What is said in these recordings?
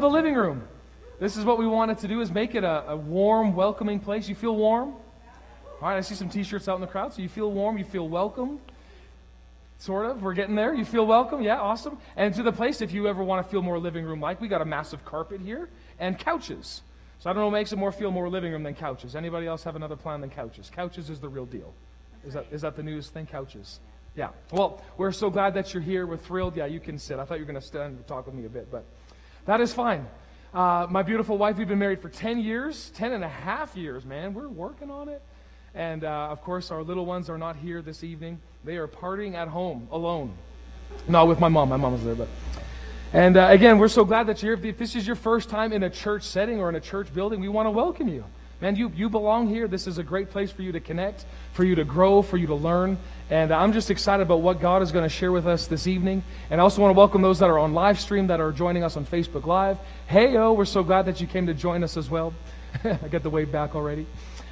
the living room. This is what we wanted to do is make it a, a warm, welcoming place. You feel warm? All right, I see some t-shirts out in the crowd. So you feel warm, you feel welcome. Sort of. We're getting there. You feel welcome? Yeah, awesome. And to the place, if you ever want to feel more living room like, we got a massive carpet here and couches. So I don't know what makes it more feel more living room than couches. Anybody else have another plan than couches? Couches is the real deal. Is that, is that the newest thing? Couches. Yeah. Well, we're so glad that you're here. We're thrilled. Yeah, you can sit. I thought you were going to stand and talk with me a bit, but that is fine. Uh, my beautiful wife, we've been married for 10 years, 10 and a half years, man. We're working on it. And uh, of course, our little ones are not here this evening. They are partying at home alone. No, with my mom. My mom is there, but. And uh, again, we're so glad that you're here. If this is your first time in a church setting or in a church building, we want to welcome you. Man, you, you belong here. This is a great place for you to connect, for you to grow, for you to learn. And I'm just excited about what God is going to share with us this evening. And I also want to welcome those that are on live stream, that are joining us on Facebook Live. Hey, oh, we're so glad that you came to join us as well. I got the wave back already.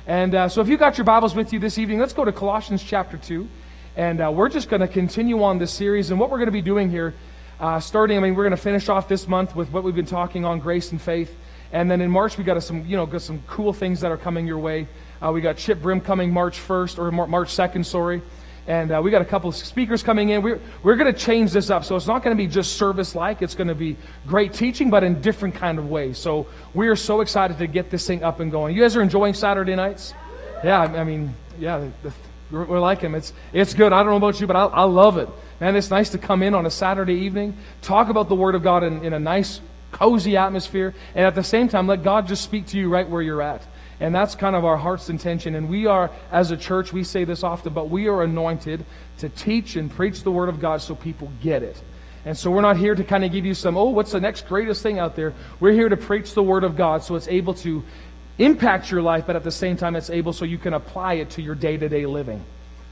And uh, so if you got your Bibles with you this evening, let's go to Colossians chapter 2. And uh, we're just going to continue on this series. And what we're going to be doing here, uh, starting, I mean, we're going to finish off this month with what we've been talking on grace and faith. And then in March, we got some, you know, got some cool things that are coming your way. Uh, we got Chip Brim coming March 1st, or March 2nd, sorry. And uh, we got a couple of speakers coming in. We're, we're going to change this up. So it's not going to be just service like. It's going to be great teaching, but in different kind of ways. So we are so excited to get this thing up and going. You guys are enjoying Saturday nights? Yeah, I mean, yeah, we're like him. It's, it's good. I don't know about you, but I, I love it. Man, it's nice to come in on a Saturday evening, talk about the Word of God in, in a nice, cozy atmosphere, and at the same time, let God just speak to you right where you're at. And that's kind of our heart's intention. And we are, as a church, we say this often, but we are anointed to teach and preach the Word of God so people get it. And so we're not here to kind of give you some, oh, what's the next greatest thing out there? We're here to preach the Word of God so it's able to impact your life, but at the same time, it's able so you can apply it to your day to day living.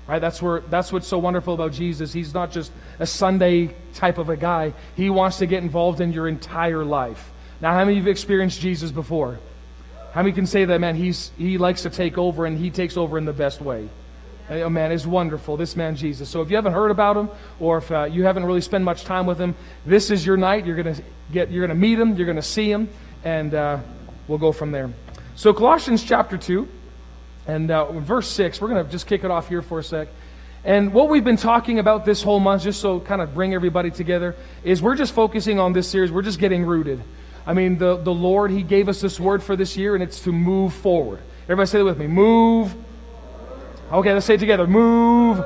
Right? That's, where, that's what's so wonderful about Jesus. He's not just a Sunday type of a guy, He wants to get involved in your entire life. Now, how many of you have experienced Jesus before? How many can say that, man, he's, he likes to take over and he takes over in the best way? Oh, man, it's wonderful, this man Jesus. So if you haven't heard about him or if uh, you haven't really spent much time with him, this is your night. You're to get, you're to meet him, you're to see him, and uh, we'll go from there. So Colossians chapter 2 and uh, verse 6, we're going to just kick it off here for a sec. And what we've been talking about this whole month, just so kind of bring everybody together, is we're just focusing on this series. We're just getting rooted. I mean, the, the Lord, He gave us this word for this year, and it's to move forward. Everybody say it with me. Move. Okay, let's say it together. Move.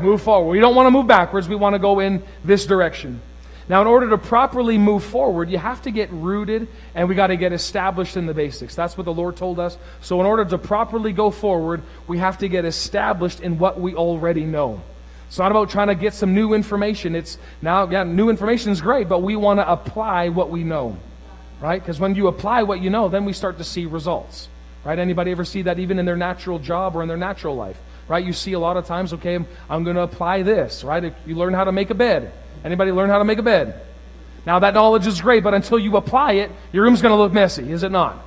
Move forward. We don't want to move backwards. We want to go in this direction. Now, in order to properly move forward, you have to get rooted and we got to get established in the basics. That's what the Lord told us. So, in order to properly go forward, we have to get established in what we already know. It's not about trying to get some new information. It's now, yeah, new information is great, but we want to apply what we know, right? Because when you apply what you know, then we start to see results, right? Anybody ever see that even in their natural job or in their natural life, right? You see a lot of times, okay, I'm, I'm going to apply this, right? You learn how to make a bed. Anybody learn how to make a bed? Now that knowledge is great, but until you apply it, your room's going to look messy, is it not?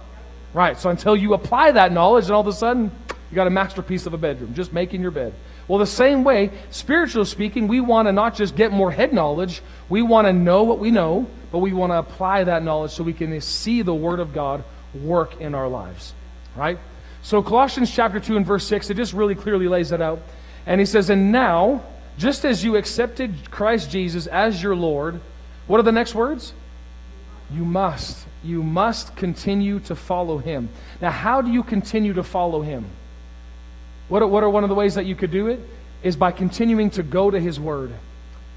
Right. So until you apply that knowledge, and all of a sudden you got a masterpiece of a bedroom, just making your bed. Well, the same way, spiritually speaking, we want to not just get more head knowledge, we want to know what we know, but we want to apply that knowledge so we can see the Word of God work in our lives. Right? So, Colossians chapter 2 and verse 6, it just really clearly lays it out. And he says, And now, just as you accepted Christ Jesus as your Lord, what are the next words? You must. You must continue to follow him. Now, how do you continue to follow him? What are, what are one of the ways that you could do it? Is by continuing to go to His Word.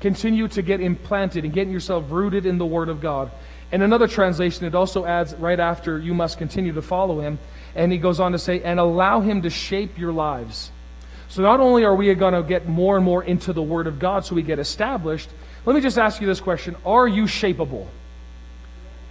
Continue to get implanted and getting yourself rooted in the Word of God. In another translation, it also adds right after, you must continue to follow Him. And he goes on to say, and allow Him to shape your lives. So not only are we going to get more and more into the Word of God so we get established, let me just ask you this question Are you shapeable?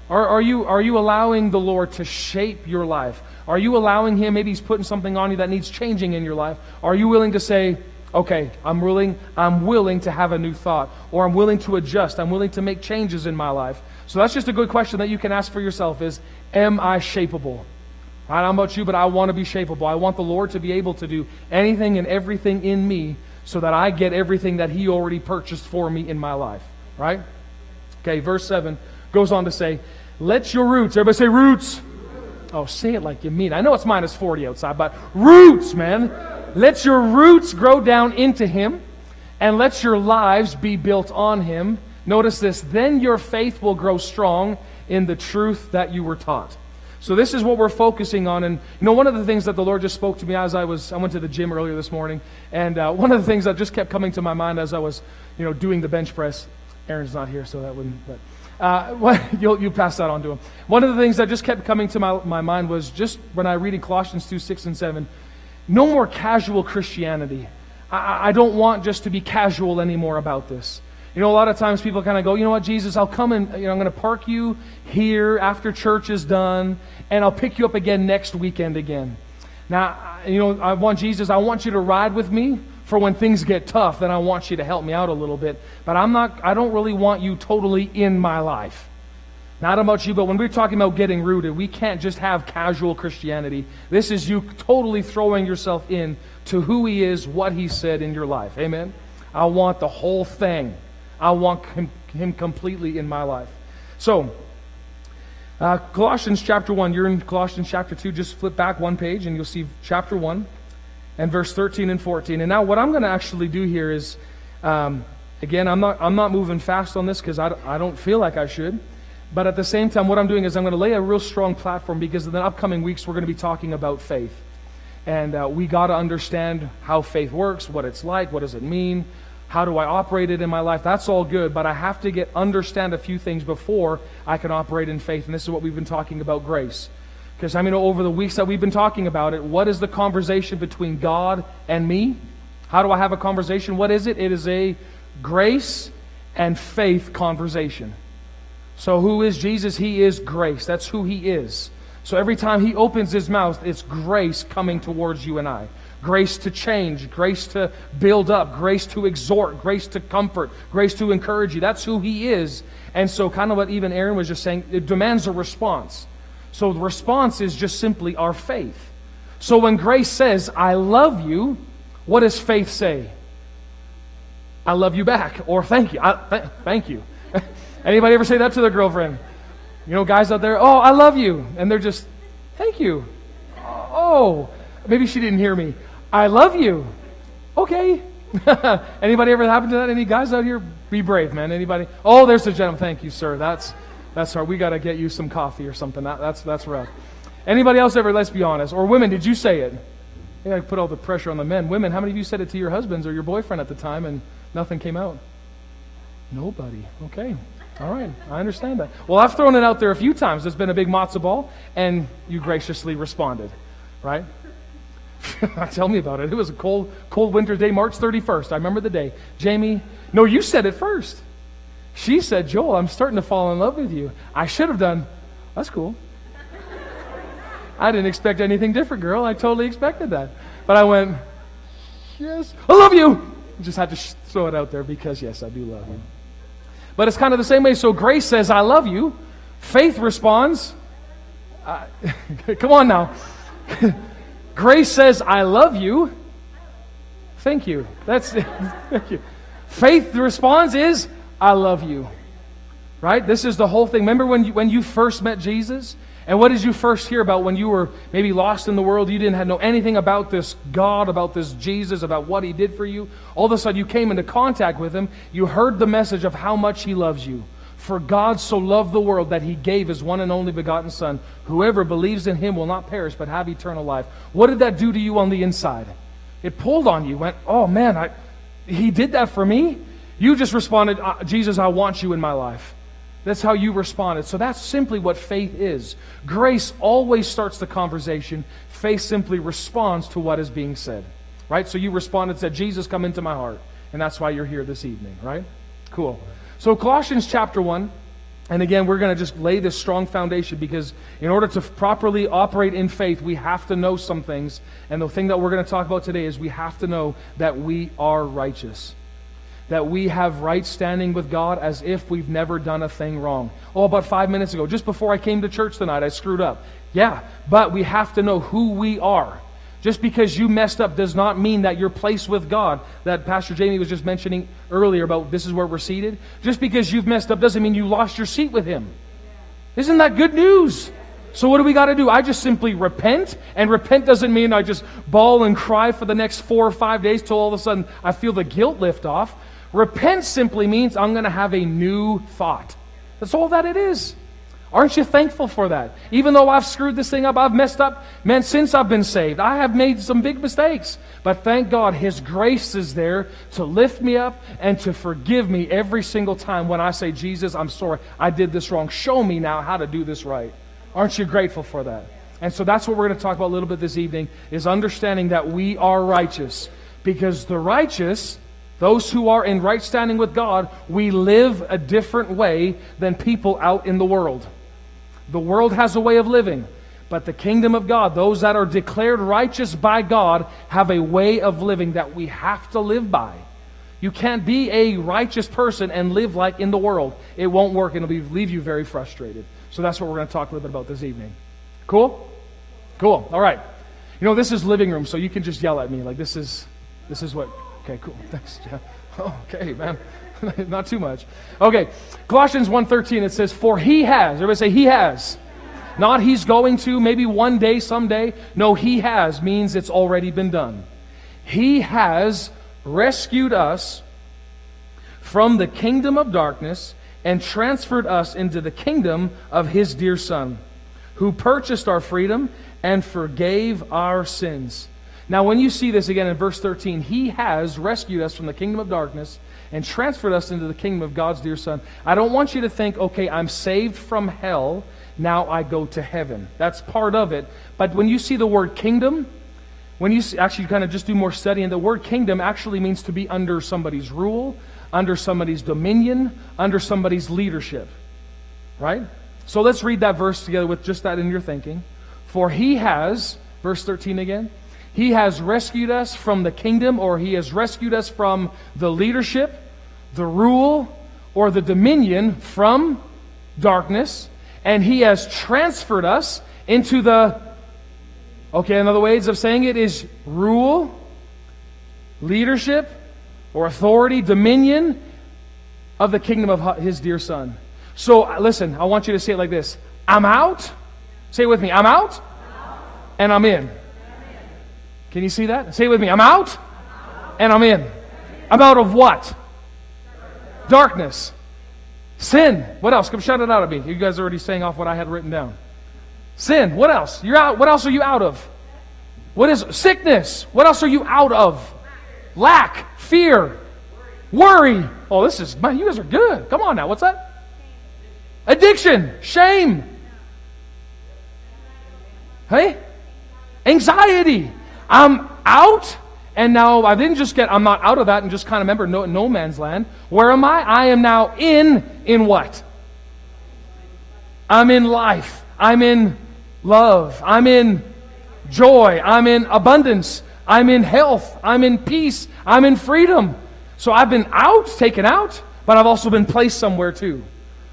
Are, are, you, are you allowing the Lord to shape your life? Are you allowing Him, maybe He's putting something on you that needs changing in your life? Are you willing to say, okay, I'm willing, I'm willing to have a new thought, or I'm willing to adjust, I'm willing to make changes in my life? So that's just a good question that you can ask for yourself is, am I shapeable? I don't know about you, but I want to be shapeable. I want the Lord to be able to do anything and everything in me so that I get everything that He already purchased for me in my life. Right? Okay, verse 7 goes on to say, Let your roots, everybody say roots. Oh, say it like you mean. I know it's minus 40 outside, but roots, man. Let your roots grow down into Him and let your lives be built on Him. Notice this. Then your faith will grow strong in the truth that you were taught. So this is what we're focusing on. And you know, one of the things that the Lord just spoke to me as I was, I went to the gym earlier this morning, and uh, one of the things that just kept coming to my mind as I was, you know, doing the bench press. Aaron's not here, so that wouldn't. But uh, what, you'll, you pass that on to him. One of the things that just kept coming to my, my mind was just when I read in Colossians 2 6 and 7, no more casual Christianity. I, I don't want just to be casual anymore about this. You know, a lot of times people kind of go, you know what, Jesus, I'll come and, you know, I'm going to park you here after church is done, and I'll pick you up again next weekend again. Now, you know, I want Jesus, I want you to ride with me for when things get tough, then I want you to help me out a little bit. But I'm not, I don't really want you totally in my life. Not about you, but when we're talking about getting rooted, we can't just have casual Christianity. This is you totally throwing yourself in to who He is, what He said in your life. Amen? I want the whole thing. I want Him completely in my life. So, uh, Colossians chapter 1, you're in Colossians chapter 2, just flip back one page and you'll see chapter 1 and verse 13 and 14. And now, what I'm going to actually do here is, um, again, I'm not, I'm not moving fast on this because I, I don't feel like I should. But at the same time, what I'm doing is I'm going to lay a real strong platform because in the upcoming weeks, we're going to be talking about faith. And uh, we got to understand how faith works, what it's like, what does it mean, how do I operate it in my life. That's all good, but I have to get understand a few things before I can operate in faith. And this is what we've been talking about grace. Because I mean, over the weeks that we've been talking about it, what is the conversation between God and me? How do I have a conversation? What is it? It is a grace and faith conversation. So, who is Jesus? He is grace. That's who He is. So, every time He opens His mouth, it's grace coming towards you and I. Grace to change, grace to build up, grace to exhort, grace to comfort, grace to encourage you. That's who He is. And so, kind of what even Aaron was just saying, it demands a response. So the response is just simply our faith. So when grace says, I love you, what does faith say? I love you back, or thank you. I, th- thank you. Anybody ever say that to their girlfriend? You know, guys out there, oh, I love you. And they're just, thank you. Oh, maybe she didn't hear me. I love you. Okay. Anybody ever happen to that? Any guys out here? Be brave, man. Anybody? Oh, there's a gentleman. Thank you, sir. That's that's hard. We got to get you some coffee or something. That, that's, that's rough. Anybody else ever, let's be honest, or women, did you say it? Yeah, I put all the pressure on the men. Women, how many of you said it to your husbands or your boyfriend at the time and nothing came out? Nobody. Okay. All right. I understand that. Well, I've thrown it out there a few times. There's been a big matzo ball, and you graciously responded, right? Tell me about it. It was a cold, cold winter day, March 31st. I remember the day. Jamie, no, you said it first. She said, Joel, I'm starting to fall in love with you. I should have done, that's cool. I didn't expect anything different, girl. I totally expected that. But I went, yes, I love you. Just had to sh- throw it out there because, yes, I do love you. But it's kind of the same way. So grace says, I love you. Faith responds, uh, come on now. grace says, I love you. Thank you. That's thank you. Faith responds is, I love you. Right? This is the whole thing. Remember when you, when you first met Jesus? And what did you first hear about when you were maybe lost in the world? You didn't know anything about this God, about this Jesus, about what He did for you. All of a sudden, you came into contact with Him. You heard the message of how much He loves you. For God so loved the world that He gave His one and only begotten Son. Whoever believes in Him will not perish but have eternal life. What did that do to you on the inside? It pulled on you. Went, oh man, I, He did that for me. You just responded, uh, Jesus, I want you in my life. That's how you responded. So that's simply what faith is. Grace always starts the conversation. Faith simply responds to what is being said. Right? So you responded, said, Jesus, come into my heart. And that's why you're here this evening, right? Cool. So Colossians chapter 1. And again, we're going to just lay this strong foundation because in order to properly operate in faith, we have to know some things. And the thing that we're going to talk about today is we have to know that we are righteous that we have right standing with God as if we've never done a thing wrong. Oh, about five minutes ago, just before I came to church tonight, I screwed up. Yeah, but we have to know who we are. Just because you messed up does not mean that your place with God, that Pastor Jamie was just mentioning earlier about this is where we're seated. Just because you've messed up doesn't mean you lost your seat with Him. Isn't that good news? So, what do we got to do? I just simply repent, and repent doesn't mean I just bawl and cry for the next four or five days till all of a sudden I feel the guilt lift off. Repent simply means I'm going to have a new thought. That's all that it is. Aren't you thankful for that? Even though I've screwed this thing up, I've messed up, man, since I've been saved, I have made some big mistakes. But thank God His grace is there to lift me up and to forgive me every single time when I say, Jesus, I'm sorry, I did this wrong. Show me now how to do this right. Aren't you grateful for that? And so that's what we're going to talk about a little bit this evening is understanding that we are righteous. Because the righteous, those who are in right standing with God, we live a different way than people out in the world. The world has a way of living, but the kingdom of God, those that are declared righteous by God, have a way of living that we have to live by. You can't be a righteous person and live like in the world. It won't work and it'll leave you very frustrated. So that's what we're going to talk a little bit about this evening. Cool? Cool. All right. You know, this is living room, so you can just yell at me. Like, this is, this is what. Okay, cool. Thanks, Jeff. Okay, man. Not too much. Okay. Colossians 1.13, it says, For he has. Everybody say, he has. Not he's going to, maybe one day, someday. No, he has means it's already been done. He has rescued us from the kingdom of darkness and transferred us into the kingdom of his dear Son, who purchased our freedom and forgave our sins. Now, when you see this again in verse 13, he has rescued us from the kingdom of darkness and transferred us into the kingdom of God's dear Son. I don't want you to think, okay, I'm saved from hell, now I go to heaven. That's part of it. But when you see the word kingdom, when you actually kind of just do more study, and the word kingdom actually means to be under somebody's rule, under somebody's dominion, under somebody's leadership. Right? So let's read that verse together with just that in your thinking. For he has, verse 13 again, he has rescued us from the kingdom, or he has rescued us from the leadership, the rule, or the dominion from darkness, and he has transferred us into the, okay, another ways of saying it is rule, leadership, or authority, dominion of the kingdom of his dear son. So uh, listen, I want you to say it like this I'm out. Say it with me I'm out, and I'm in. Can you see that? Say it with me I'm out, and I'm in. I'm out of what? Darkness. Sin. What else? Come shout it out at me. You guys are already saying off what I had written down. Sin. What else? You're out. What else are you out of? What is sickness? What else are you out of? Lack fear, worry. Oh, this is, man, you guys are good. Come on now. What's that? Addiction, shame. Hey? Anxiety. I'm out, and now I didn't just get, I'm not out of that and just kind of remember no, no man's land. Where am I? I am now in, in what? I'm in life. I'm in love. I'm in joy. I'm in abundance. I'm in health. I'm in peace. I'm in freedom. So I've been out, taken out, but I've also been placed somewhere too.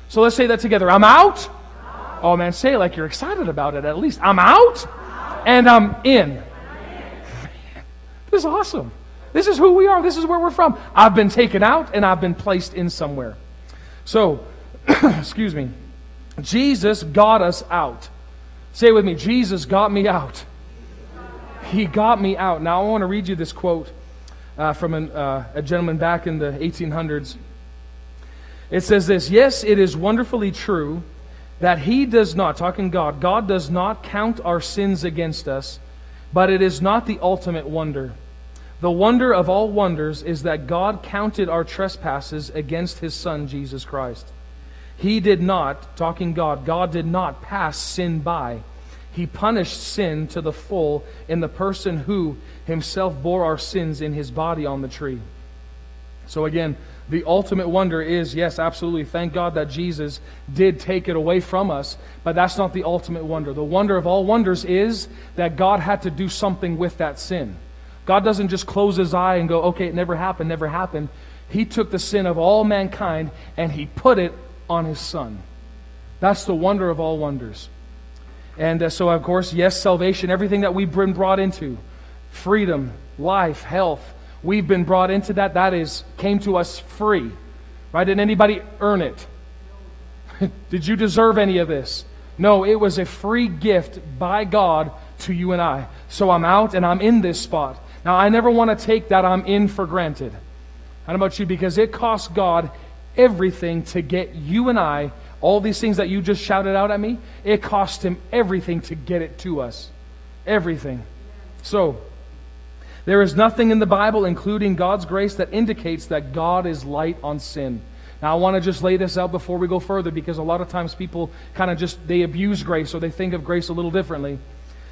So let's say that together. I'm out. Oh man, say it like you're excited about it at least. I'm out and I'm in. This is awesome. This is who we are. This is where we're from. I've been taken out and I've been placed in somewhere. So, excuse me. Jesus got us out. Say it with me. Jesus got me out. He got me out. Now, I want to read you this quote uh, from an, uh, a gentleman back in the 1800s. It says this Yes, it is wonderfully true that He does not, talking God, God does not count our sins against us, but it is not the ultimate wonder. The wonder of all wonders is that God counted our trespasses against His Son, Jesus Christ. He did not, talking God, God did not pass sin by. He punished sin to the full in the person who himself bore our sins in his body on the tree. So, again, the ultimate wonder is yes, absolutely. Thank God that Jesus did take it away from us, but that's not the ultimate wonder. The wonder of all wonders is that God had to do something with that sin. God doesn't just close his eye and go, okay, it never happened, never happened. He took the sin of all mankind and he put it on his son. That's the wonder of all wonders. And uh, so, of course, yes, salvation, everything that we've been brought into freedom, life, health we've been brought into that. That is, came to us free. Right? Did anybody earn it? Did you deserve any of this? No, it was a free gift by God to you and I. So I'm out and I'm in this spot. Now, I never want to take that I'm in for granted. Know about you, because it cost God everything to get you and I, all these things that you just shouted out at me, it cost Him everything to get it to us. Everything. So, there is nothing in the Bible, including God's grace, that indicates that God is light on sin. Now, I want to just lay this out before we go further because a lot of times people kind of just they abuse grace or they think of grace a little differently.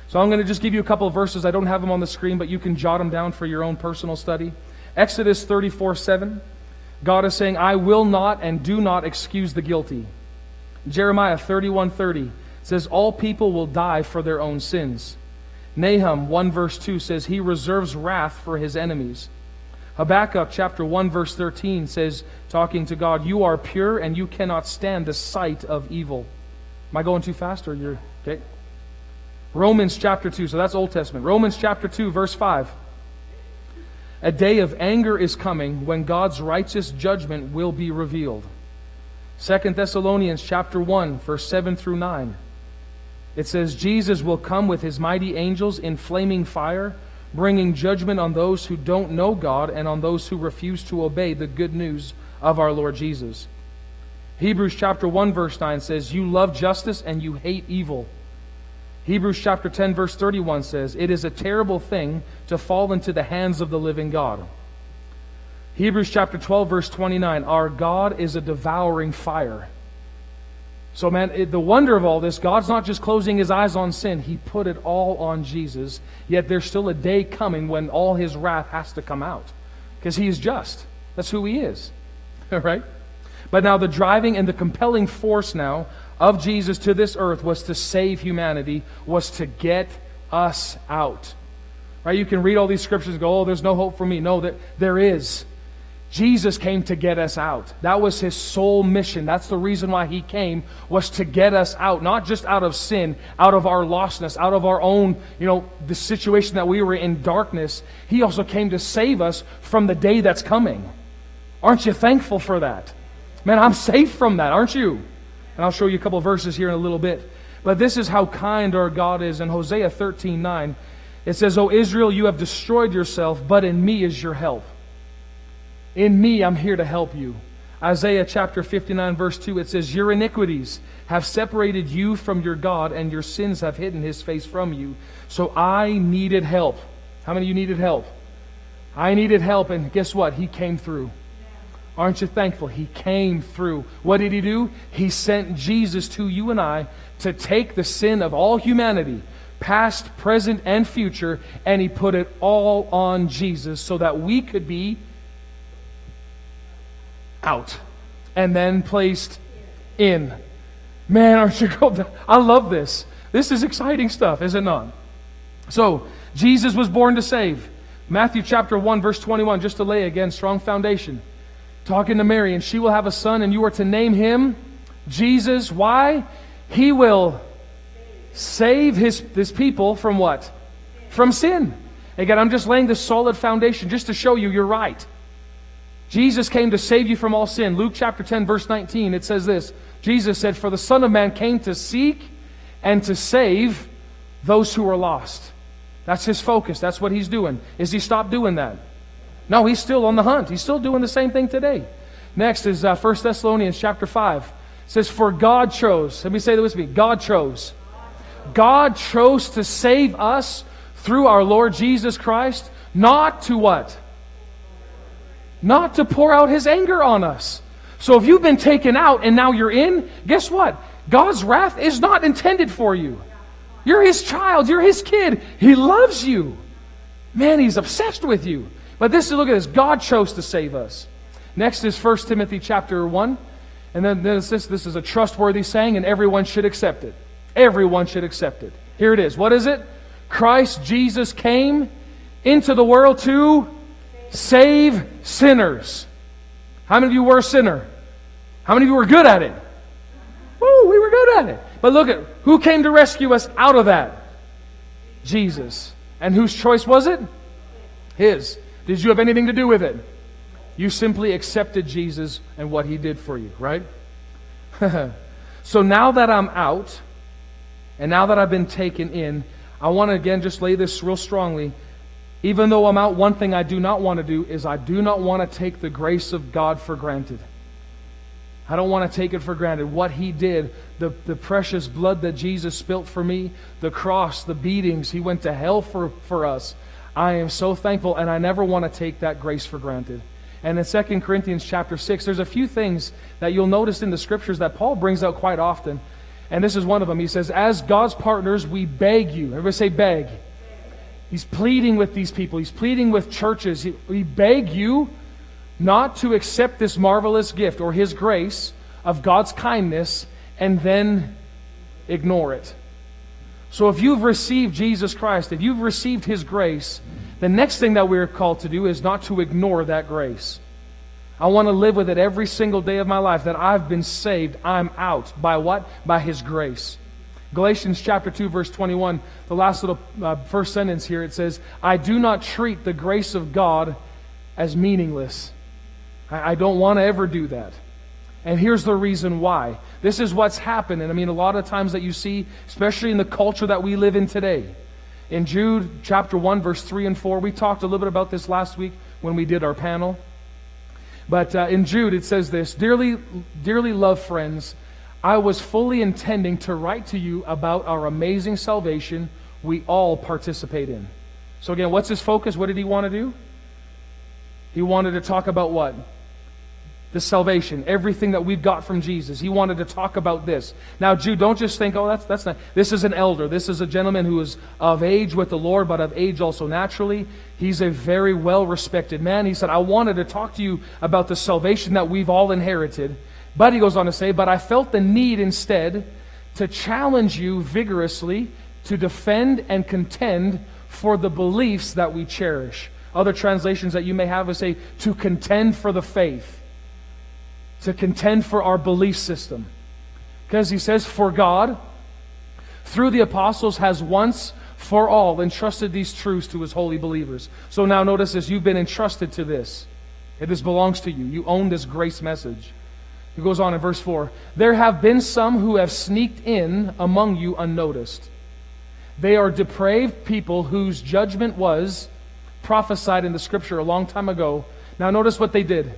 So I'm going to just give you a couple of verses. I don't have them on the screen, but you can jot them down for your own personal study. Exodus 34 7. God is saying, I will not and do not excuse the guilty. Jeremiah 31 30 says, All people will die for their own sins. Nahum 1 verse 2 says, He reserves wrath for his enemies. Habakkuk chapter 1 verse 13 says, talking to God, You are pure and you cannot stand the sight of evil. Am I going too fast or you're okay? Romans chapter 2, so that's Old Testament. Romans chapter 2, verse 5. A day of anger is coming when God's righteous judgment will be revealed. 2 Thessalonians chapter 1, verse 7 through 9. It says, Jesus will come with his mighty angels in flaming fire bringing judgment on those who don't know God and on those who refuse to obey the good news of our Lord Jesus. Hebrews chapter 1 verse 9 says, "You love justice and you hate evil." Hebrews chapter 10 verse 31 says, "It is a terrible thing to fall into the hands of the living God." Hebrews chapter 12 verse 29, "Our God is a devouring fire." So, man, it, the wonder of all this, God's not just closing his eyes on sin, he put it all on Jesus. Yet there's still a day coming when all his wrath has to come out because he is just. That's who he is. All right? But now, the driving and the compelling force now of Jesus to this earth was to save humanity, was to get us out. Right? You can read all these scriptures and go, oh, there's no hope for me. No, there, there is. Jesus came to get us out. That was his sole mission. That's the reason why he came was to get us out, not just out of sin, out of our lostness, out of our own, you know, the situation that we were in darkness. He also came to save us from the day that's coming. Aren't you thankful for that? Man, I'm safe from that, aren't you? And I'll show you a couple verses here in a little bit. But this is how kind our God is. In Hosea 13 9, it says, O Israel, you have destroyed yourself, but in me is your help. In me, I'm here to help you. Isaiah chapter 59, verse 2, it says, Your iniquities have separated you from your God, and your sins have hidden his face from you. So I needed help. How many of you needed help? I needed help, and guess what? He came through. Aren't you thankful? He came through. What did he do? He sent Jesus to you and I to take the sin of all humanity, past, present, and future, and he put it all on Jesus so that we could be out and then placed in. Man, aren't you cool? I love this. This is exciting stuff, is it not? So, Jesus was born to save. Matthew chapter 1, verse 21, just to lay again, strong foundation. Talking to Mary, and she will have a son, and you are to name him Jesus. Why? He will save his, his people from what? From sin. Again, I'm just laying this solid foundation just to show you you're right. Jesus came to save you from all sin. Luke chapter 10, verse 19, it says this Jesus said, For the Son of Man came to seek and to save those who are lost. That's his focus. That's what he's doing. Is he stopped doing that? No, he's still on the hunt. He's still doing the same thing today. Next is uh, 1 Thessalonians chapter 5. It says, For God chose, let me say that with me God chose. God chose to save us through our Lord Jesus Christ, not to what? Not to pour out his anger on us. So if you've been taken out and now you're in, guess what? God's wrath is not intended for you. You're his child, you're his kid. He loves you. Man, he's obsessed with you. But this is look at this. God chose to save us. Next is 1 Timothy chapter 1. And then this, this is a trustworthy saying, and everyone should accept it. Everyone should accept it. Here it is. What is it? Christ Jesus came into the world to save sinners. How many of you were a sinner? How many of you were good at it? Woo, we were good at it. But look at who came to rescue us out of that? Jesus. And whose choice was it? His. Did you have anything to do with it? You simply accepted Jesus and what he did for you, right? So now that I'm out, and now that I've been taken in, I want to again just lay this real strongly. Even though I'm out, one thing I do not want to do is I do not want to take the grace of God for granted. I don't want to take it for granted. What He did, the, the precious blood that Jesus spilt for me, the cross, the beatings, He went to hell for, for us. I am so thankful, and I never want to take that grace for granted. And in 2 Corinthians chapter 6, there's a few things that you'll notice in the scriptures that Paul brings out quite often. And this is one of them. He says, As God's partners, we beg you. Everybody say, beg. He's pleading with these people, he's pleading with churches. we beg you not to accept this marvelous gift or his grace of God's kindness and then ignore it. So if you've received Jesus Christ, if you've received his grace, the next thing that we're called to do is not to ignore that grace. I want to live with it every single day of my life that I've been saved. I'm out. By what? By His grace. Galatians chapter 2, verse 21, the last little uh, first sentence here, it says, I do not treat the grace of God as meaningless. I, I don't want to ever do that. And here's the reason why. This is what's happened. And I mean, a lot of times that you see, especially in the culture that we live in today. In Jude chapter 1, verse 3 and 4, we talked a little bit about this last week when we did our panel. But uh, in Jude, it says this Dearly, dearly loved friends, I was fully intending to write to you about our amazing salvation we all participate in. So, again, what's his focus? What did he want to do? He wanted to talk about what? the salvation, everything that we've got from Jesus. He wanted to talk about this. Now, Jude, don't just think, oh, that's, that's not. This is an elder. This is a gentleman who is of age with the Lord, but of age also naturally. He's a very well respected man. He said, I wanted to talk to you about the salvation that we've all inherited. But he goes on to say, but I felt the need instead to challenge you vigorously to defend and contend for the beliefs that we cherish. Other translations that you may have would say, to contend for the faith to contend for our belief system. Because he says, For God, through the apostles, has once for all entrusted these truths to his holy believers. So now notice this you've been entrusted to this. This belongs to you. You own this grace message. He goes on in verse 4 There have been some who have sneaked in among you unnoticed. They are depraved people whose judgment was prophesied in the scripture a long time ago. Now, notice what they did.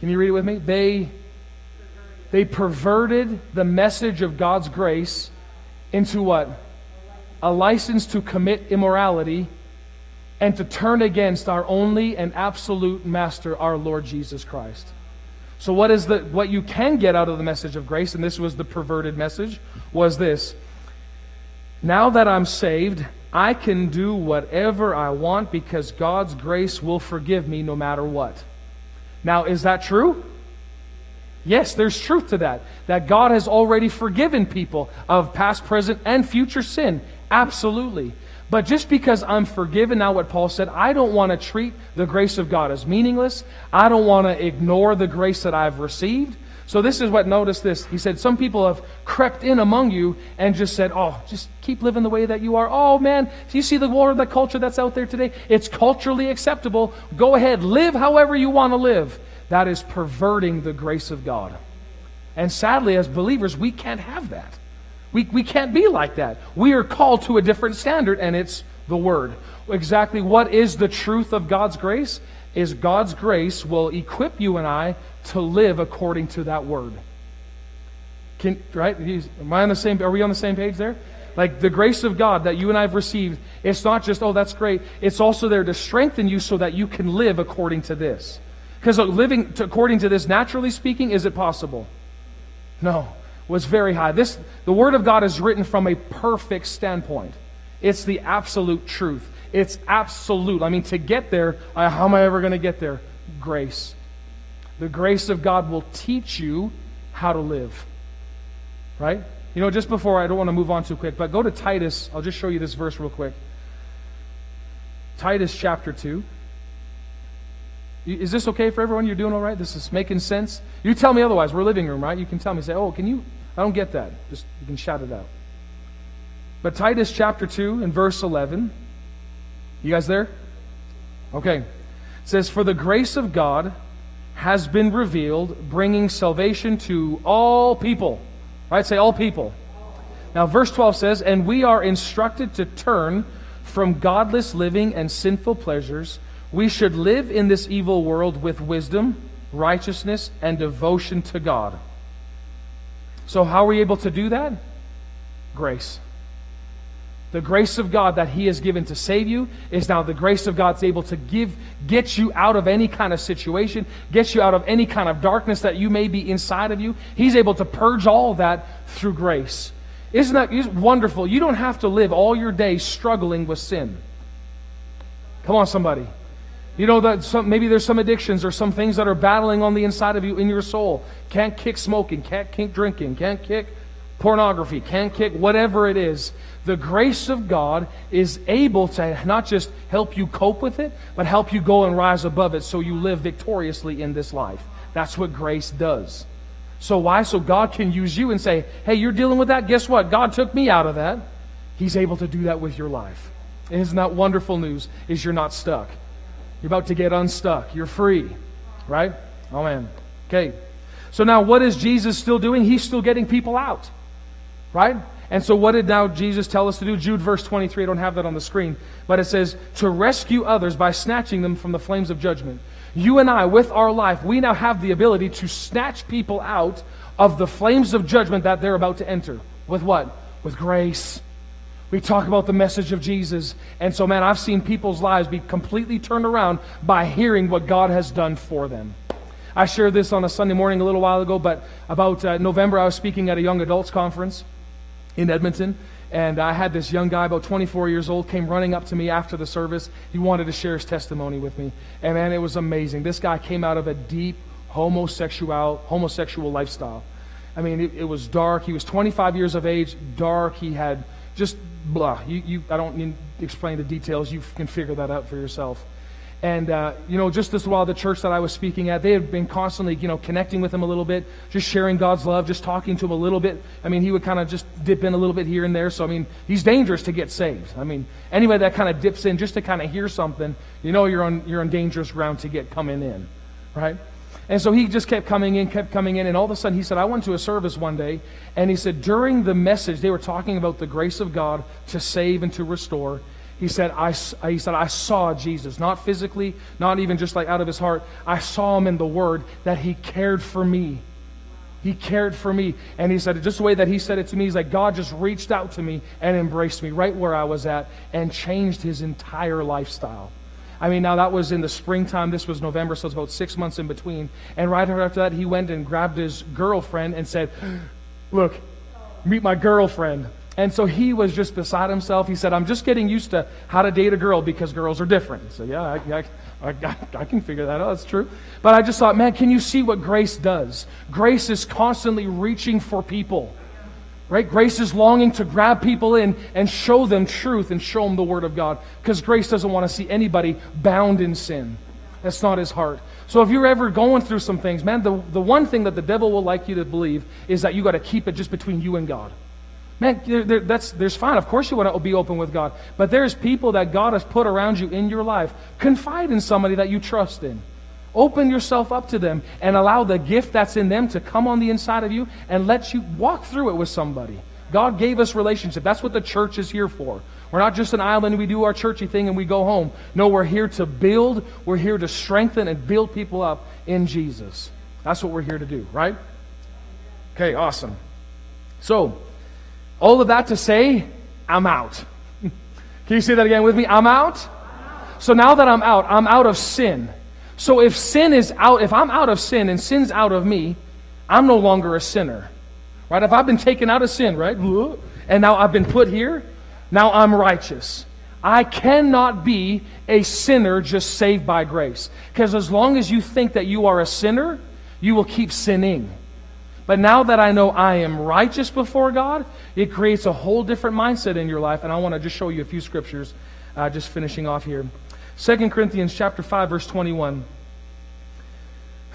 Can you read it with me? They, they perverted the message of God's grace into what? A license to commit immorality and to turn against our only and absolute master, our Lord Jesus Christ. So what is the what you can get out of the message of grace, and this was the perverted message, was this. Now that I'm saved, I can do whatever I want because God's grace will forgive me no matter what. Now, is that true? Yes, there's truth to that. That God has already forgiven people of past, present, and future sin. Absolutely. But just because I'm forgiven, now what Paul said, I don't want to treat the grace of God as meaningless. I don't want to ignore the grace that I've received. So this is what, notice this. He said, Some people have crept in among you and just said, Oh, just keep living the way that you are. Oh, man, do you see the war, of the culture that's out there today? It's culturally acceptable. Go ahead, live however you want to live. That is perverting the grace of God. And sadly, as believers, we can't have that. We, we can't be like that. We are called to a different standard, and it's the Word. Exactly what is the truth of God's grace? Is God's grace will equip you and I to live according to that word. Can, right? Am I on the same? Are we on the same page there? Like the grace of God that you and I have received, it's not just, oh, that's great. It's also there to strengthen you so that you can live according to this. Because uh, living to, according to this, naturally speaking, is it possible? No. Was very high. This the Word of God is written from a perfect standpoint. It's the absolute truth. It's absolute. I mean, to get there, uh, how am I ever going to get there? Grace. The grace of God will teach you how to live. Right? You know, just before, I don't want to move on too quick, but go to Titus. I'll just show you this verse real quick. Titus chapter 2. Is this okay for everyone? You're doing all right? This is making sense? You tell me otherwise. We're living room, right? You can tell me, say, oh, can you? I don't get that. Just, you can shout it out. But Titus chapter 2 and verse 11. You guys there? Okay. It says, For the grace of God has been revealed, bringing salvation to all people. Right? Say all people. Now, verse 12 says, And we are instructed to turn from godless living and sinful pleasures. We should live in this evil world with wisdom, righteousness, and devotion to God. So, how are we able to do that? Grace. The grace of God that He has given to save you is now the grace of God's able to give, get you out of any kind of situation, get you out of any kind of darkness that you may be inside of you. He's able to purge all that through grace. Isn't that wonderful? You don't have to live all your days struggling with sin. Come on, somebody. You know that some, maybe there's some addictions or some things that are battling on the inside of you in your soul. Can't kick smoking, can't kick drinking, can't kick pornography, can't kick whatever it is. The grace of God is able to not just help you cope with it, but help you go and rise above it so you live victoriously in this life. That's what grace does. So why? So God can use you and say, hey, you're dealing with that? Guess what? God took me out of that. He's able to do that with your life. And isn't that wonderful news? Is you're not stuck. You're about to get unstuck. You're free. Right? Oh man. Okay. So now what is Jesus still doing? He's still getting people out. Right? And so, what did now Jesus tell us to do? Jude verse 23, I don't have that on the screen, but it says, to rescue others by snatching them from the flames of judgment. You and I, with our life, we now have the ability to snatch people out of the flames of judgment that they're about to enter. With what? With grace. We talk about the message of Jesus. And so, man, I've seen people's lives be completely turned around by hearing what God has done for them. I shared this on a Sunday morning a little while ago, but about uh, November, I was speaking at a young adults conference in Edmonton. And I had this young guy, about 24 years old, came running up to me after the service. He wanted to share his testimony with me. And man, it was amazing. This guy came out of a deep homosexual, homosexual lifestyle. I mean, it, it was dark. He was 25 years of age, dark. He had just blah. You, you, I don't need to explain the details. You can figure that out for yourself. And, uh, you know, just this while the church that I was speaking at, they had been constantly, you know, connecting with him a little bit, just sharing God's love, just talking to him a little bit. I mean, he would kind of just dip in a little bit here and there. So, I mean, he's dangerous to get saved. I mean, anybody that kind of dips in just to kind of hear something, you know, you're on, you're on dangerous ground to get coming in, right? And so he just kept coming in, kept coming in, and all of a sudden he said, I went to a service one day, and he said, during the message, they were talking about the grace of God to save and to restore. He said, I, he said, I saw Jesus, not physically, not even just like out of his heart. I saw him in the Word that he cared for me. He cared for me. And he said, just the way that he said it to me, he's like, God just reached out to me and embraced me right where I was at and changed his entire lifestyle. I mean, now that was in the springtime. This was November, so it's about six months in between. And right after that, he went and grabbed his girlfriend and said, Look, meet my girlfriend. And so he was just beside himself. He said, I'm just getting used to how to date a girl because girls are different. So, yeah, I, I, I, I, can figure that out. That's true. But I just thought, man, can you see what grace does? Grace is constantly reaching for people. Right? Grace is longing to grab people in and show them truth and show them the Word of God. Because grace doesn't want to see anybody bound in sin. That's not his heart. So if you're ever going through some things, man, the, the one thing that the devil will like you to believe is that you got to keep it just between you and God. Man, there, that's, there's fine. Of course you want to be open with God. But there's people that God has put around you in your life. Confide in somebody that you trust in. Open yourself up to them and allow the gift that's in them to come on the inside of you and let you walk through it with somebody. God gave us relationship. That's what the church is here for. We're not just an island, we do our churchy thing and we go home. No, we're here to build, we're here to strengthen and build people up in Jesus. That's what we're here to do, right? Okay, awesome. So, all of that to say, I'm out. Can you say that again with me? I'm out? So now that I'm out, I'm out of sin. So if sin is out, if I'm out of sin and sin's out of me, I'm no longer a sinner. Right? If I've been taken out of sin, right? And now I've been put here, now I'm righteous. I cannot be a sinner just saved by grace. Because as long as you think that you are a sinner, you will keep sinning. But now that I know I am righteous before God, it creates a whole different mindset in your life. And I want to just show you a few scriptures, uh, just finishing off here. 2 Corinthians chapter 5, verse 21.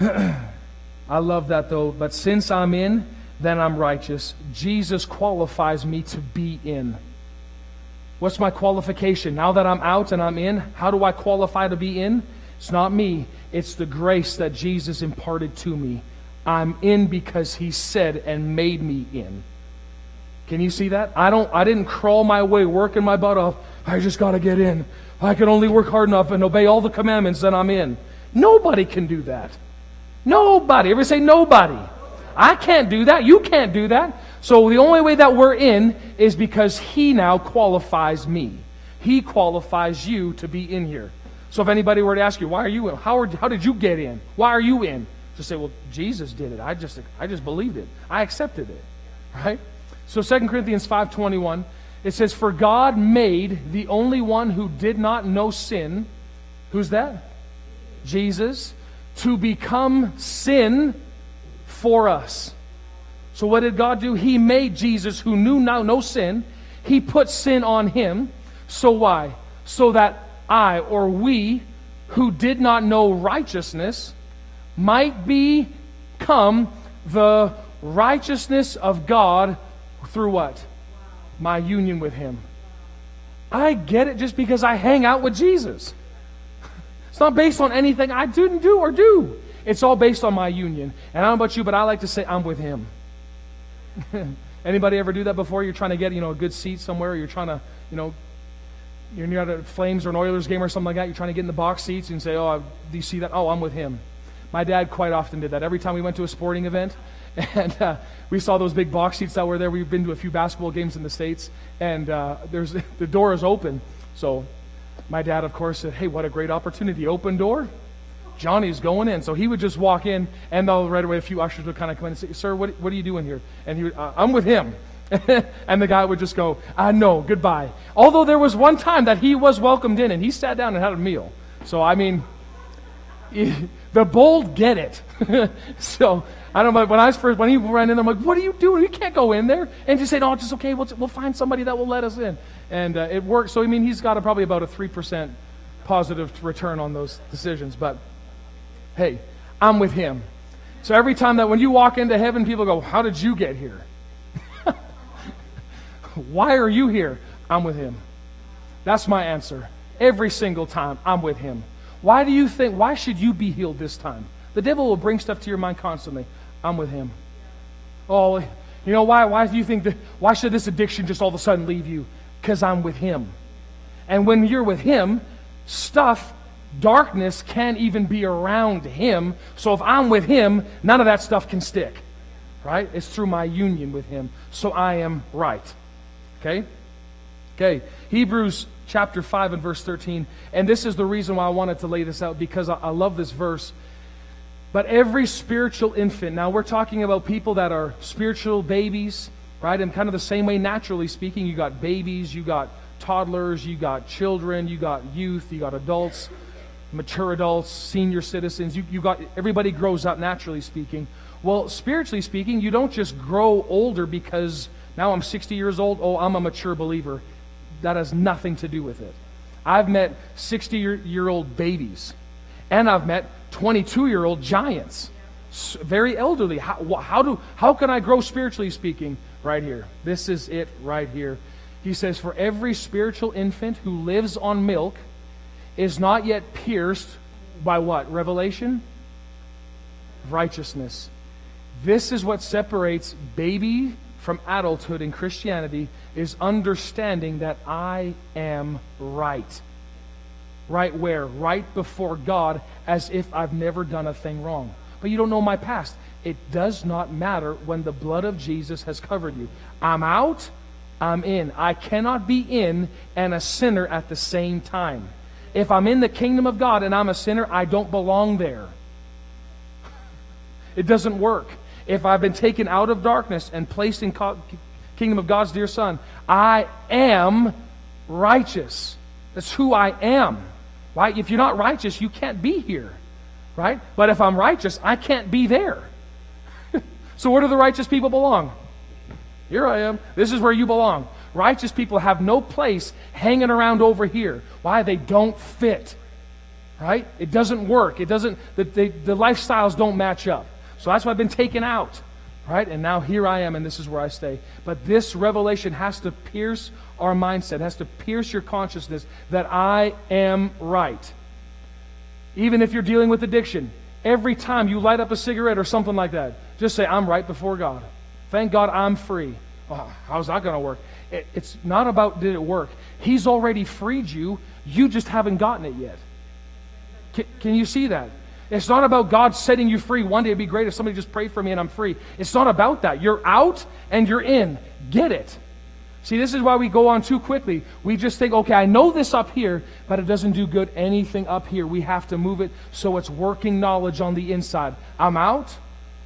I love that though. But since I'm in, then I'm righteous. Jesus qualifies me to be in. What's my qualification? Now that I'm out and I'm in, how do I qualify to be in? It's not me, it's the grace that Jesus imparted to me. I'm in because he said and made me in. Can you see that? I don't I didn't crawl my way working my butt off. I just got to get in. I can only work hard enough and obey all the commandments and I'm in. Nobody can do that. Nobody. Ever say nobody? I can't do that. You can't do that. So the only way that we're in is because He now qualifies me. He qualifies you to be in here. So if anybody were to ask you, why are you in? How, are, how did you get in? Why are you in? Just say, well, Jesus did it. I just, I just believed it. I accepted it. Right? So 2 Corinthians 5.21, it says, For God made the only one who did not know sin, who's that? Jesus, to become sin for us. So what did God do? He made Jesus, who knew now no sin, he put sin on him. So why? So that I or we who did not know righteousness might become the righteousness of God through what? My union with him. I get it just because I hang out with Jesus. It's not based on anything I didn't do or do. It's all based on my union. And I don't know about you, but I like to say I'm with him. Anybody ever do that before? You're trying to get, you know, a good seat somewhere, Or you're trying to, you know, you're near a Flames or an Oilers game or something like that, you're trying to get in the box seats and say, Oh, do you see that? Oh, I'm with him. My dad quite often did that. Every time we went to a sporting event, and uh, we saw those big box seats that were there. We've been to a few basketball games in the States, and uh, there's, the door is open. So my dad, of course, said, Hey, what a great opportunity. Open door. Johnny's going in. So he would just walk in, and they'll right away a few ushers would kind of come in and say, Sir, what, what are you doing here? And he would, uh, I'm with him. and the guy would just go, I know, goodbye. Although there was one time that he was welcomed in and he sat down and had a meal. So, I mean, the bold get it. so, I don't know, when I was first, when he ran in, I'm like, what are you doing? You can't go in there. And just say, no, it's just okay. We'll, we'll find somebody that will let us in and uh, it worked. So, I mean, he's got a, probably about a 3% positive return on those decisions. But hey, I'm with him. So every time that when you walk into heaven, people go, How did you get here? Why are you here? I'm with him. That's my answer. Every single time, I'm with him. Why do you think, why should you be healed this time? The devil will bring stuff to your mind constantly. I'm with him. Oh, you know why? Why do you think that, why should this addiction just all of a sudden leave you? Because I'm with Him. And when you're with Him, stuff, darkness can't even be around Him. So if I'm with Him, none of that stuff can stick. Right? It's through my union with Him. So I am right. Okay? Okay. Hebrews chapter 5 and verse 13. And this is the reason why I wanted to lay this out because I, I love this verse. But every spiritual infant, now we're talking about people that are spiritual babies, right? In kind of the same way, naturally speaking, you got babies, you got toddlers, you got children, you got youth, you got adults, mature adults, senior citizens. You, you got everybody grows up naturally speaking. Well, spiritually speaking, you don't just grow older because now I'm 60 years old. Oh, I'm a mature believer. That has nothing to do with it. I've met 60 year, year old babies, and I've met 22 year old giants, very elderly. How, how, do, how can I grow spiritually speaking? right here. This is it right here. He says, For every spiritual infant who lives on milk is not yet pierced by what? Revelation? Righteousness. This is what separates baby from adulthood in Christianity is understanding that I am right. Right where? Right before God as if I've never done a thing wrong. But you don't know my past. It does not matter when the blood of Jesus has covered you. I'm out, I'm in. I cannot be in and a sinner at the same time. If I'm in the kingdom of God and I'm a sinner, I don't belong there. It doesn't work. If I've been taken out of darkness and placed in kingdom of God's dear son, I am righteous. That's who I am. Right? If you're not righteous, you can't be here. Right? But if I'm righteous, I can't be there. So, where do the righteous people belong? Here I am. This is where you belong. Righteous people have no place hanging around over here. Why? They don't fit. Right? It doesn't work. It doesn't, the, the, the lifestyles don't match up. So that's why I've been taken out. Right? And now here I am, and this is where I stay. But this revelation has to pierce our mindset, has to pierce your consciousness that I am right. Even if you're dealing with addiction, every time you light up a cigarette or something like that, just say, I'm right before God. Thank God I'm free. Oh, how's that going to work? It, it's not about did it work. He's already freed you. You just haven't gotten it yet. Can, can you see that? It's not about God setting you free. One day it'd be great if somebody just prayed for me and I'm free. It's not about that. You're out and you're in. Get it. See, this is why we go on too quickly. We just think, okay, I know this up here, but it doesn't do good anything up here. We have to move it so it's working knowledge on the inside. I'm out.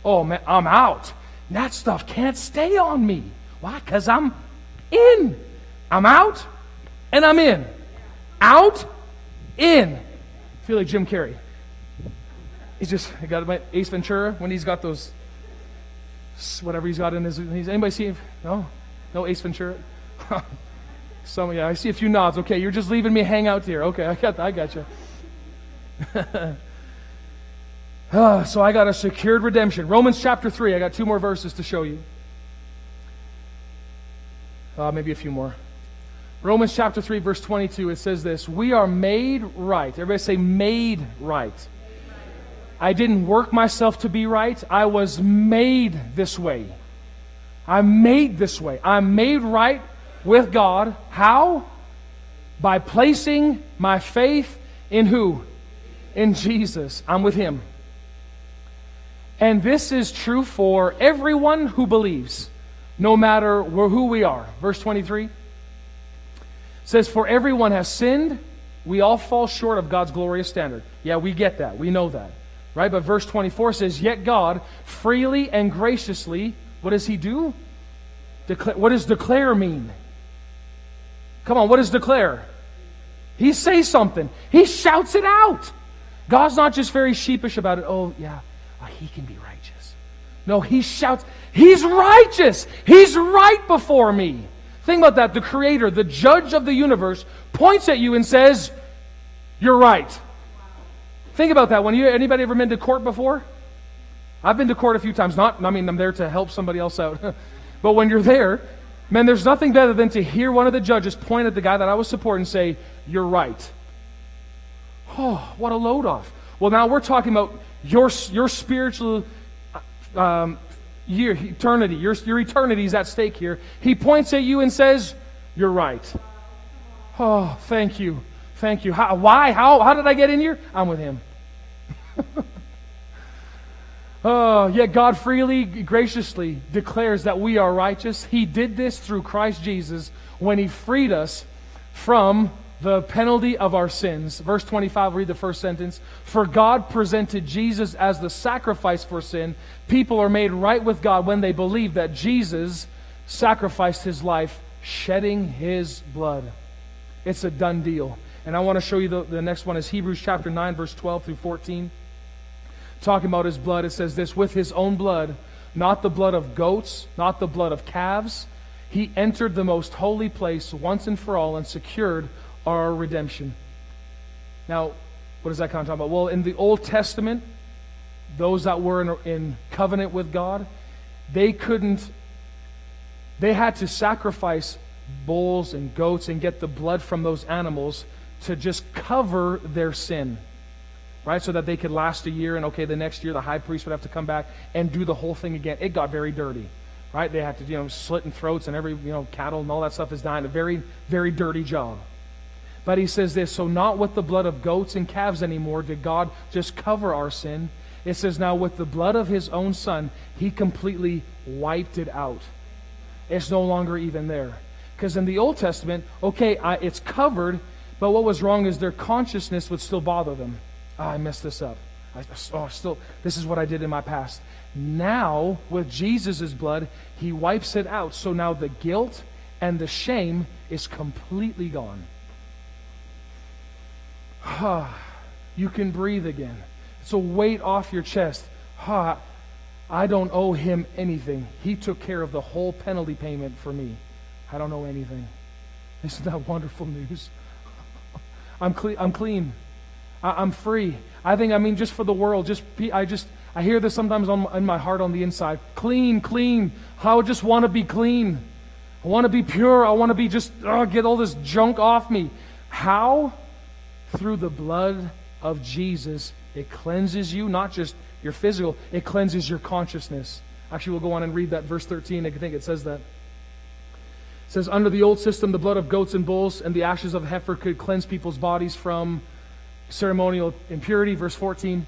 Oh, man, I'm out. That stuff can't stay on me. Why? Because I'm in. I'm out and I'm in. Out, in. I feel like Jim Carrey. He's just I got my Ace Ventura when he's got those whatever he's got in his. He's, anybody see? him? No, no Ace Ventura. Some yeah, I see a few nods. Okay, you're just leaving me hang out here. Okay, I got. I got you. uh, so I got a secured redemption. Romans chapter three. I got two more verses to show you. Uh, maybe a few more. Romans chapter 3, verse 22, it says this We are made right. Everybody say, made right. I didn't work myself to be right. I was made this way. I'm made this way. I'm made right with God. How? By placing my faith in who? In Jesus. I'm with Him. And this is true for everyone who believes, no matter who we are. Verse 23 says, For everyone has sinned. We all fall short of God's glorious standard. Yeah, we get that. We know that. Right? But verse 24 says, Yet God freely and graciously, what does He do? Declare, what does declare mean? Come on, what does declare? He says something, He shouts it out. God's not just very sheepish about it. Oh, yeah, oh, He can be righteous. No, He shouts, He's righteous. He's right before me. Think about that. The Creator, the judge of the universe, points at you and says, You're right. Think about that. When you anybody ever been to court before? I've been to court a few times. Not, I mean, I'm there to help somebody else out. but when you're there, man, there's nothing better than to hear one of the judges point at the guy that I was supporting and say, "You're right." Oh, what a load off. Well, now we're talking about your your spiritual um, year, eternity. Your your eternity is at stake here. He points at you and says, "You're right." Oh, thank you. Thank you. How, why? How, how did I get in here? I'm with him. oh, yet God freely, graciously declares that we are righteous. He did this through Christ Jesus when He freed us from the penalty of our sins. Verse 25, read the first sentence. For God presented Jesus as the sacrifice for sin. People are made right with God when they believe that Jesus sacrificed his life, shedding his blood. It's a done deal. And I want to show you the, the next one is Hebrews chapter 9, verse 12 through 14. Talking about his blood, it says this with his own blood, not the blood of goats, not the blood of calves, he entered the most holy place once and for all and secured our redemption. Now, what does that kind of talk about? Well, in the Old Testament, those that were in, in covenant with God, they couldn't, they had to sacrifice bulls and goats and get the blood from those animals to just cover their sin, right? So that they could last a year, and okay, the next year the high priest would have to come back and do the whole thing again. It got very dirty, right? They had to, you know, slitting throats and every, you know, cattle and all that stuff is dying. A very, very dirty job. But he says this so not with the blood of goats and calves anymore did God just cover our sin. It says now with the blood of his own son, he completely wiped it out. It's no longer even there. Because in the Old Testament, okay, I, it's covered, but what was wrong is their consciousness would still bother them. Oh, I messed this up. I, oh, still, this is what I did in my past. Now, with Jesus' blood, he wipes it out. So now the guilt and the shame is completely gone. Ah, you can breathe again. It's a weight off your chest. Ah, I don't owe him anything. He took care of the whole penalty payment for me. I don't owe anything. Isn't that wonderful news? I'm clean. I'm clean. I, am free. I think. I mean, just for the world. Just I just I hear this sometimes on, in my heart on the inside. Clean, clean. I just want to be clean. I want to be pure. I want to be just oh, get all this junk off me. How? Through the blood of Jesus, it cleanses you, not just your physical, it cleanses your consciousness. Actually, we'll go on and read that verse 13. I think it says that. It says, Under the old system, the blood of goats and bulls and the ashes of heifer could cleanse people's bodies from ceremonial impurity. Verse 14.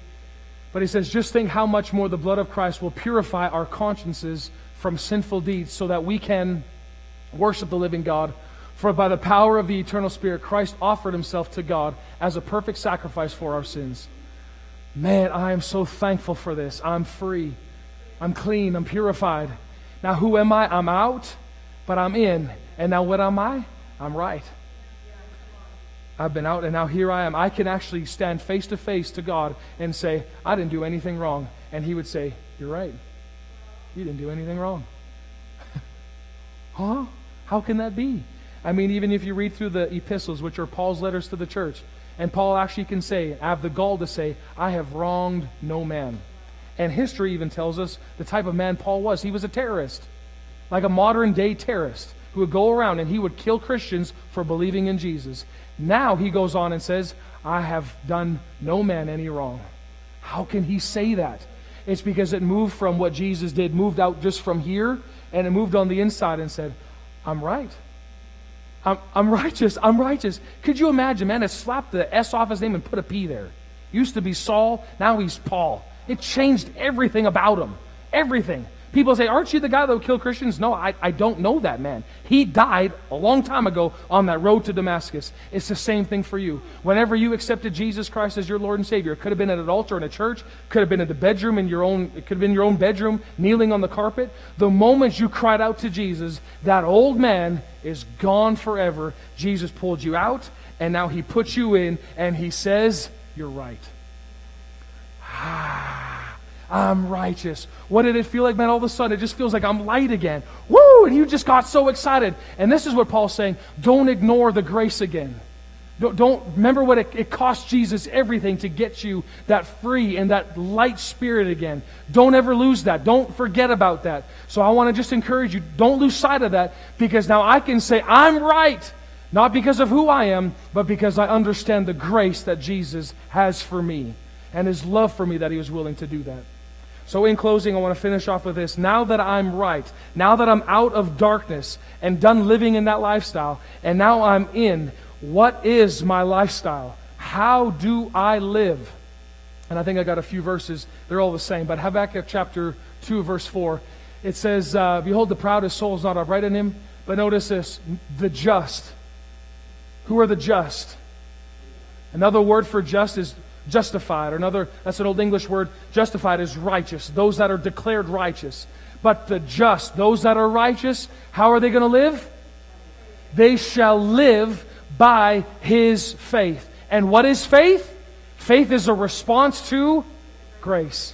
But he says, Just think how much more the blood of Christ will purify our consciences from sinful deeds so that we can worship the living God. For by the power of the eternal Spirit, Christ offered himself to God as a perfect sacrifice for our sins. Man, I am so thankful for this. I'm free. I'm clean. I'm purified. Now, who am I? I'm out, but I'm in. And now, what am I? I'm right. I've been out, and now here I am. I can actually stand face to face to God and say, I didn't do anything wrong. And He would say, You're right. You didn't do anything wrong. huh? How can that be? I mean, even if you read through the epistles, which are Paul's letters to the church, and Paul actually can say, I have the gall to say, I have wronged no man. And history even tells us the type of man Paul was. He was a terrorist, like a modern day terrorist who would go around and he would kill Christians for believing in Jesus. Now he goes on and says, I have done no man any wrong. How can he say that? It's because it moved from what Jesus did, moved out just from here, and it moved on the inside and said, I'm right. I'm, I'm righteous. I'm righteous. Could you imagine, man, it slapped the S off his name and put a P there. Used to be Saul, now he's Paul. It changed everything about him. Everything. People say, Aren't you the guy that would kill Christians? No, I, I don't know that man. He died a long time ago on that road to Damascus. It's the same thing for you. Whenever you accepted Jesus Christ as your Lord and Savior, it could have been at an altar in a church, could have been in the bedroom in your own, it could have been your own bedroom, kneeling on the carpet. The moment you cried out to Jesus, that old man is gone forever. Jesus pulled you out, and now he puts you in, and he says, You're right. Ah, I'm righteous. What did it feel like, man? All of a sudden, it just feels like I'm light again. Woo! And you just got so excited. And this is what Paul's saying don't ignore the grace again. Don't, don't remember what it, it cost Jesus everything to get you that free and that light spirit again. Don't ever lose that. Don't forget about that. So I want to just encourage you don't lose sight of that because now I can say, I'm right. Not because of who I am, but because I understand the grace that Jesus has for me and his love for me that he was willing to do that. So, in closing, I want to finish off with this. Now that I'm right, now that I'm out of darkness and done living in that lifestyle, and now I'm in, what is my lifestyle? How do I live? And I think I got a few verses. They're all the same. But Habakkuk chapter 2, verse 4, it says, uh, Behold, the proud, his soul is not upright in him. But notice this the just. Who are the just? Another word for just is justified. Another, that's an old English word, justified is righteous. Those that are declared righteous. But the just, those that are righteous, how are they going to live? They shall live by his faith. And what is faith? Faith is a response to grace.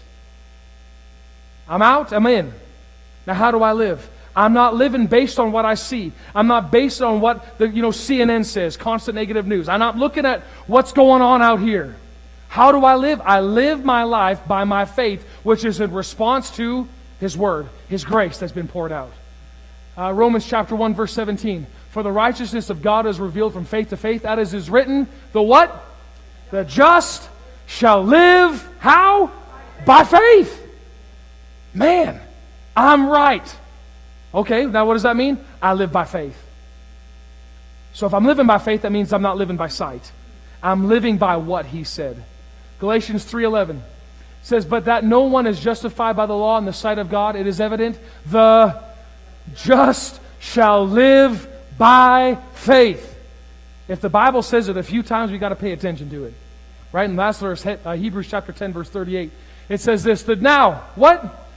I'm out, I'm in. Now, how do I live? I'm not living based on what I see. I'm not based on what the you know CNN says, constant negative news. I'm not looking at what's going on out here. How do I live? I live my life by my faith, which is in response to His Word, His grace that's been poured out. Uh, Romans chapter 1, verse 17. For the righteousness of God is revealed from faith to faith. That is, is written, the what? The just shall live, how? By faith. Man, I'm right. Okay, now what does that mean? I live by faith. So if I'm living by faith, that means I'm not living by sight. I'm living by what he said. Galatians 3:11 says, "But that no one is justified by the law in the sight of God, it is evident, the just shall live by faith." If the Bible says it a few times, we got to pay attention to it. Right in last verse, uh, Hebrews chapter 10, verse 38, it says this: that now, what?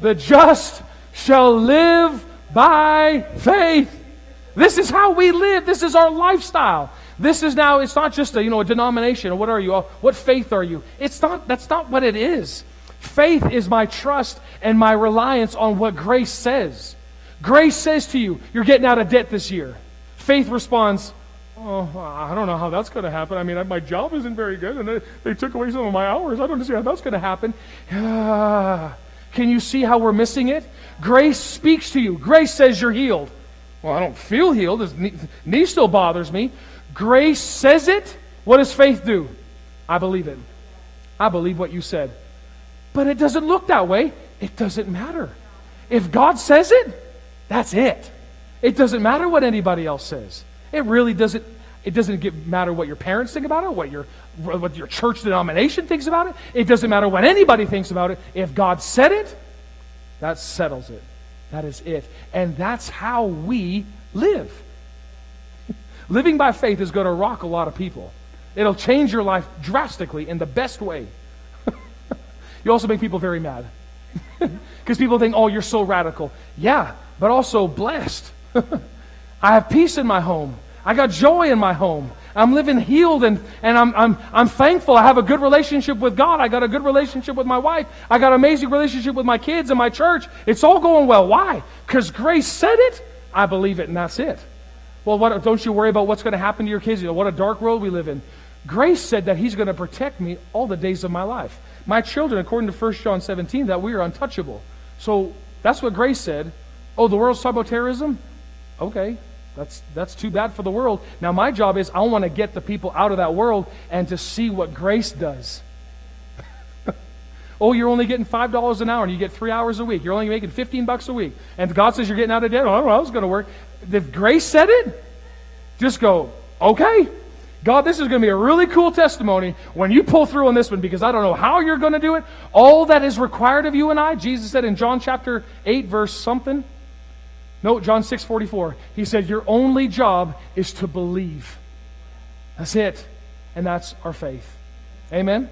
The just shall live by faith. This is how we live. This is our lifestyle. This is now, it's not just a, you know, a denomination. What are you? Uh, what faith are you? It's not, that's not what it is. Faith is my trust and my reliance on what grace says. Grace says to you, you're getting out of debt this year. Faith responds, Oh, I don't know how that's going to happen. I mean, my job isn't very good, and they, they took away some of my hours. I don't see how that's going to happen. Can you see how we're missing it? Grace speaks to you. Grace says you're healed. Well, I don't feel healed. This knee, knee still bothers me. Grace says it. What does faith do? I believe it. I believe what you said. But it doesn't look that way. It doesn't matter. If God says it, that's it. It doesn't matter what anybody else says. It really doesn't. It doesn't get, matter what your parents think about it, what your what your church denomination thinks about it. It doesn't matter what anybody thinks about it. If God said it, that settles it. That is it. And that's how we live. Living by faith is going to rock a lot of people. It'll change your life drastically in the best way. you also make people very mad. Because people think, oh, you're so radical. Yeah, but also blessed. I have peace in my home. I got joy in my home. I'm living healed and, and I'm, I'm, I'm thankful. I have a good relationship with God. I got a good relationship with my wife. I got an amazing relationship with my kids and my church. It's all going well. Why? Because grace said it. I believe it, and that's it. Well, what, don't you worry about what's going to happen to your kids. You know, what a dark world we live in. Grace said that He's going to protect me all the days of my life. My children, according to 1 John 17, that we are untouchable. So that's what grace said. Oh, the world's talking about terrorism? Okay, that's, that's too bad for the world. Now, my job is I want to get the people out of that world and to see what grace does. oh, you're only getting $5 an hour and you get three hours a week. You're only making 15 bucks a week. And God says you're getting out of debt. Oh, I how it's going to work. If grace said it, just go, okay. God, this is going to be a really cool testimony when you pull through on this one because I don't know how you're going to do it. All that is required of you and I, Jesus said in John chapter 8, verse something. No, John 6 44. He said, Your only job is to believe. That's it. And that's our faith. Amen.